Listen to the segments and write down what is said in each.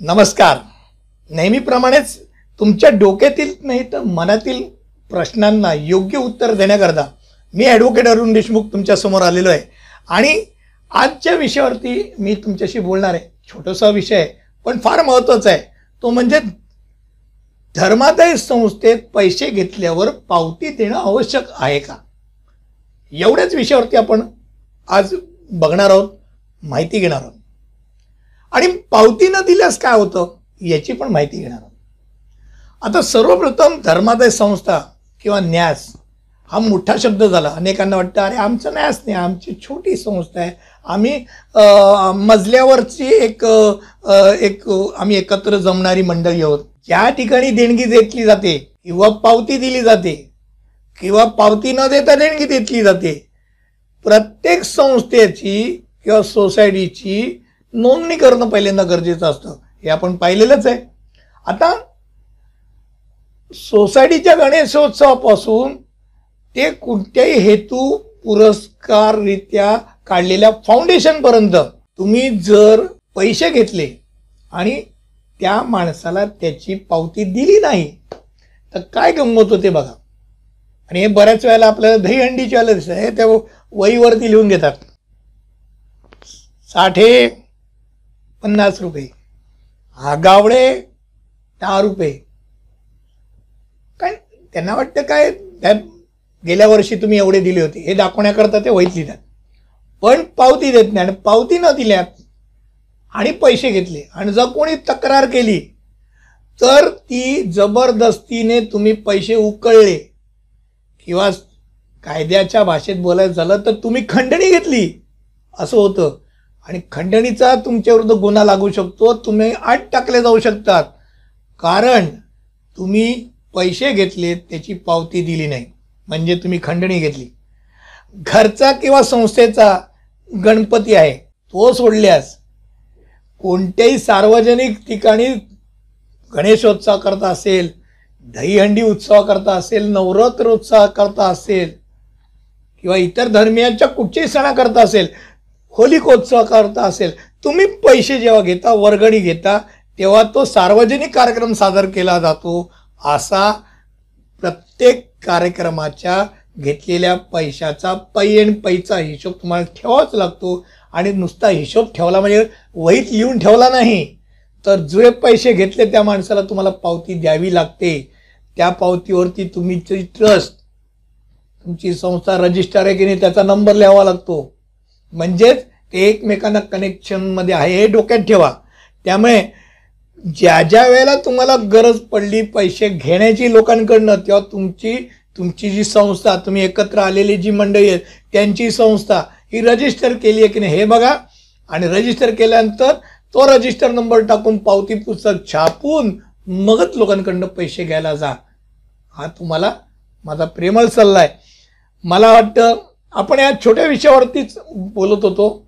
नमस्कार. नेहमीप्रमाणेच तुमच्या डोक्यातील नाही तर मनातील प्रश्नांना योग्य उत्तर देण्याकरता मी ॲडव्होकेट अरुण देशमुख तुमच्यासमोर आलेलो आहे. आणि आजच्या विषयावरती मी तुमच्याशी बोलणार आहे. छोटासा विषय पण फार महत्त्वाचा आहे. तो म्हणजे धर्मादाय संस्थेत पैसे घेतल्यावर पावती देणं आवश्यक आहे का? एवढ्याच विषयावरती आपण आज बघणार आहोत माहिती घेणार आहोत. आणि पावती न दिल्यास काय होतं? याची पण माहिती घेणार आहोत. आता सर्वप्रथम धर्मादाय संस्था किंवा न्यास हा मोठा शब्द झाला. अनेकांना वाटतं अरे आमचं न्यास नाही आमची छोटी संस्था आहे. आम्ही मजल्यावरची एक एक आम्ही एकत्र जमणारी मंडळी आहोत. ज्या ठिकाणी देणगी देतली जाते किंवा पावती दिली जाते किंवा पावती न देता देणगी देतली जाते प्रत्येक संस्थेची किंवा सोसायटीची नोंदणी करणं पहिल्यांदा गरजेचं असतं. हे आपण पाहिलेलंच आहे. आता सोसायटीच्या गणेशोत्सवापासून ते कोणत्याही हेतू पुरस्काररित्या काढलेल्या फाउंडेशनपर्यंत तुम्ही जर पैसे घेतले आणि त्या माणसाला त्याची पावती दिली नाही तर काय गंमत होते बघा. आणि हे बऱ्याच वेळेला आपल्याला दहीहंडीच्या वेळेला दिसतं. हे त्या वहीवरती लिहून घेतात. साठे पन्नास रुपये. हा गावडे दहा रुपये. काय त्यांना वाटतं काय त्या गेल्या वर्षी तुम्ही एवढे दिले होते. हे दाखवण्याकरता ते वहीत लिहितात. पण पावती देत नाही. आणि पावती न दिल्यात आणि पैसे घेतले. आणि जर कोणी तक्रार केली तर ती जबरदस्तीने तुम्ही पैसे उकळले. किंवा कायद्याच्या भाषेत बोलायचं झालं तर तुम्ही खंडणी घेतली. असं होतं. आणि खंडणीचा तुमच्या विरुद्ध गुन्हा लागू शकतो तुम्ही आत टाकले जाऊ शकतात. कारण तुम्ही पैसे घेतले त्याची पावती दिली नाही. म्हणजे तुम्ही खंडणी घेतली. घरचा किंवा संस्थेचा गणपती आहे तो सोडल्यास कोणत्याही सार्वजनिक ठिकाणी गणेशोत्सव करता असेल दहीहंडी उत्सव करता असेल नवरात्र उत्सव करता असेल किंवा इतर धर्मियांच्या कुठच्याही सणा करता असेल होलिकोत्सव करता असेल तुम्ही पैसे जेव्हा घेता वर्गणी घेता तेव्हा तो सार्वजनिक कार्यक्रम सादर केला जातो असा प्रत्येक कार्यक्रमाच्या घेतलेल्या पैशाचा पै आणि पैचा हिशोब तुम्हाला ठेवावाच लागतो. आणि नुसता हिशोब ठेवला म्हणजे वहीत लिहून ठेवला नाही. तर जे पैसे घेतले त्या माणसाला तुम्हाला पावती द्यावी लागते. त्या पावतीवरती तुम्ही ट्रस्ट तुमची संस्था रजिस्टर आहे की नाही त्याचा नंबर लिहावा लागतो. म्हणजेच ते एकमेकांना कनेक्शनमध्ये आहे हे डोक्यात ठेवा. त्यामुळे ज्या ज्या वेळेला तुम्हाला गरज पडली पैसे घेण्याची लोकांकडनं तेव्हा तुमची तुमची जी संस्था तुम्ही एकत्र आलेली जी मंडळी आहेत त्यांची संस्था ही रजिस्टर केली आहे की नाही हे बघा. आणि रजिस्टर केल्यानंतर तो रजिस्टर नंबर टाकून पावती पुस्तक छापून मगच लोकांकडनं पैसे घ्यायला जा. हा तुम्हाला माझा प्रेमळ सल्ला आहे. मला वाटतं आपण या छोट्या विषयावरतीच बोलत होतो.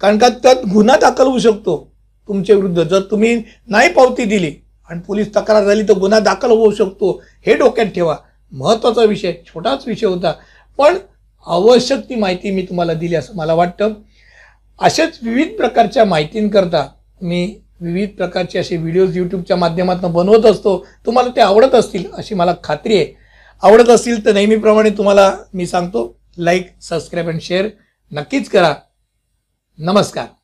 कारण का त्यात गुन्हा दाखल होऊ शकतो तुमच्या विरुद्ध. जर तुम्ही नाही पावती दिली आणि पोलीस तक्रार झाली तर गुन्हा दाखल होऊ शकतो. हे डोक्यात ठेवा. महत्त्वाचा विषय छोटाच विषय होता. पण आवश्यक ती माहिती मी तुम्हाला दिली असं मला वाटतं. अशाच विविध प्रकारच्या माहितींकरता मी विविध प्रकारचे असे व्हिडिओज यूट्यूबच्या माध्यमातून बनवत असतो. तुम्हाला ते आवडत असतील अशी मला खात्री आहे. आवडत असतील तर नेहमीप्रमाणे तुम्हाला मी सांगतो. लाईक सबस्क्राईब अँड शेअर नक्कीच करा. नमस्कार.